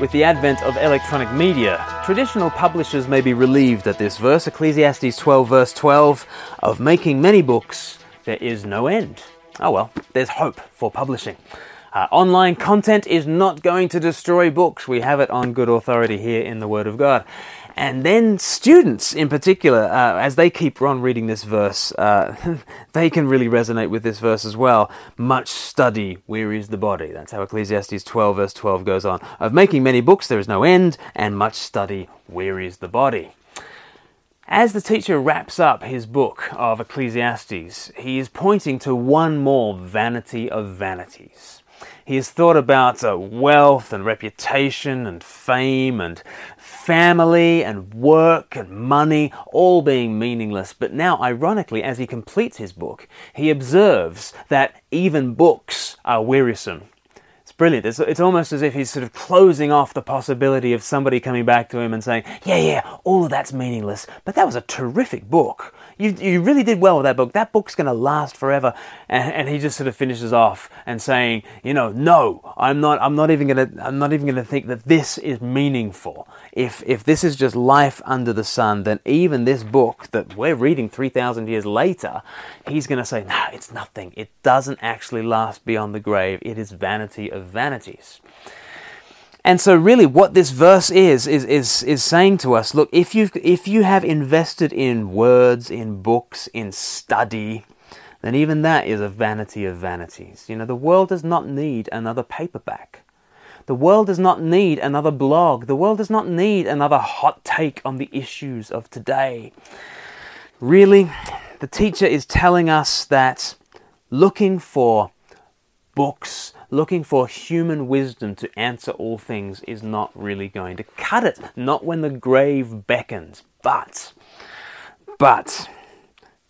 With the advent of electronic media, traditional publishers may be relieved at this verse, Ecclesiastes 12, verse 12, of making many books, there is no end. Oh well, there's hope for publishing. Uh, online content is not going to destroy books. We have it on good authority here in the Word of God. And then students, in particular, uh, as they keep on reading this verse, uh, they can really resonate with this verse as well. Much study wearies the body. That's how Ecclesiastes 12, verse 12 goes on. Of making many books there is no end, and much study wearies the body. As the teacher wraps up his book of Ecclesiastes, he is pointing to one more vanity of vanities. He has thought about uh, wealth and reputation and fame and family and work and money all being meaningless. But now, ironically, as he completes his book, he observes that even books are wearisome. It's brilliant. It's, it's almost as if he's sort of closing off the possibility of somebody coming back to him and saying, Yeah, yeah, all of that's meaningless, but that was a terrific book you, you really did well with that book. That book's going to last forever. And, and, he just sort of finishes off and saying, you know, no, I'm not, I'm not even going to, I'm not even going to think that this is meaningful. If, if this is just life under the sun, then even this book that we're reading 3,000 years later, he's going to say, no, it's nothing. It doesn't actually last beyond the grave. It is vanity of vanities. And so, really, what this verse is, is, is, is saying to us look, if, you if you have invested in words, in books, in study, then even that is a vanity of vanities. You know, the world does not need another paperback. The world does not need another blog. The world does not need another hot take on the issues of today. Really, the teacher is telling us that looking for books, looking for human wisdom to answer all things is not really going to cut it. Not when the grave beckons. But, but,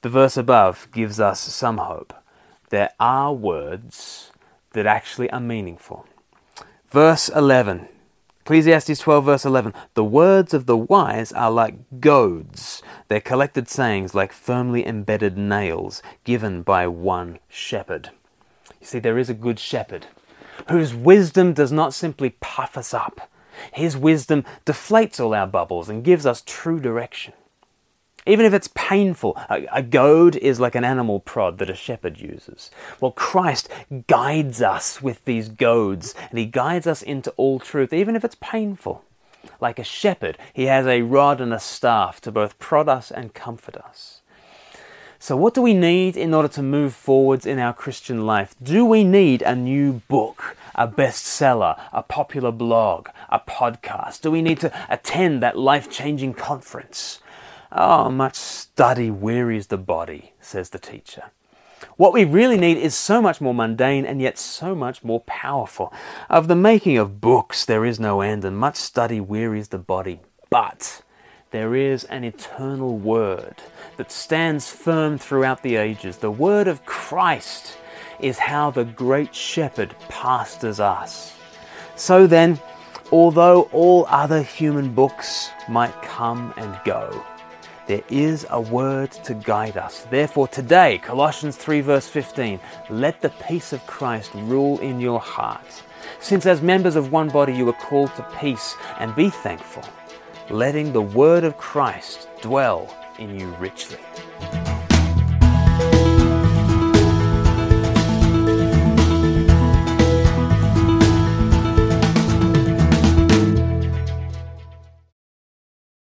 the verse above gives us some hope. There are words that actually are meaningful. Verse 11, Ecclesiastes 12, verse 11 The words of the wise are like goads, their collected sayings like firmly embedded nails given by one shepherd. You see, there is a good shepherd whose wisdom does not simply puff us up. His wisdom deflates all our bubbles and gives us true direction. Even if it's painful, a, a, goad is like an animal prod that a shepherd uses. Well, Christ guides us with these goads, and He guides us into all truth, even if it's painful. Like a shepherd, He has a rod and a staff to both prod us and comfort us. So, what do we need in order to move forwards in our Christian life? Do we need a new book, a bestseller, a popular blog, a podcast? Do we need to attend that life changing conference? Oh, much study wearies the body, says the teacher. What we really need is so much more mundane and yet so much more powerful. Of the making of books there is no end, and much study wearies the body. But there is an eternal word that stands firm throughout the ages. The word of Christ is how the great shepherd pastors us. So then, although all other human books might come and go, there is a word to guide us. Therefore, today, Colossians 3, verse 15, let the peace of Christ rule in your heart. Since as members of one body you are called to peace, and be thankful letting the word of Christ dwell in you richly.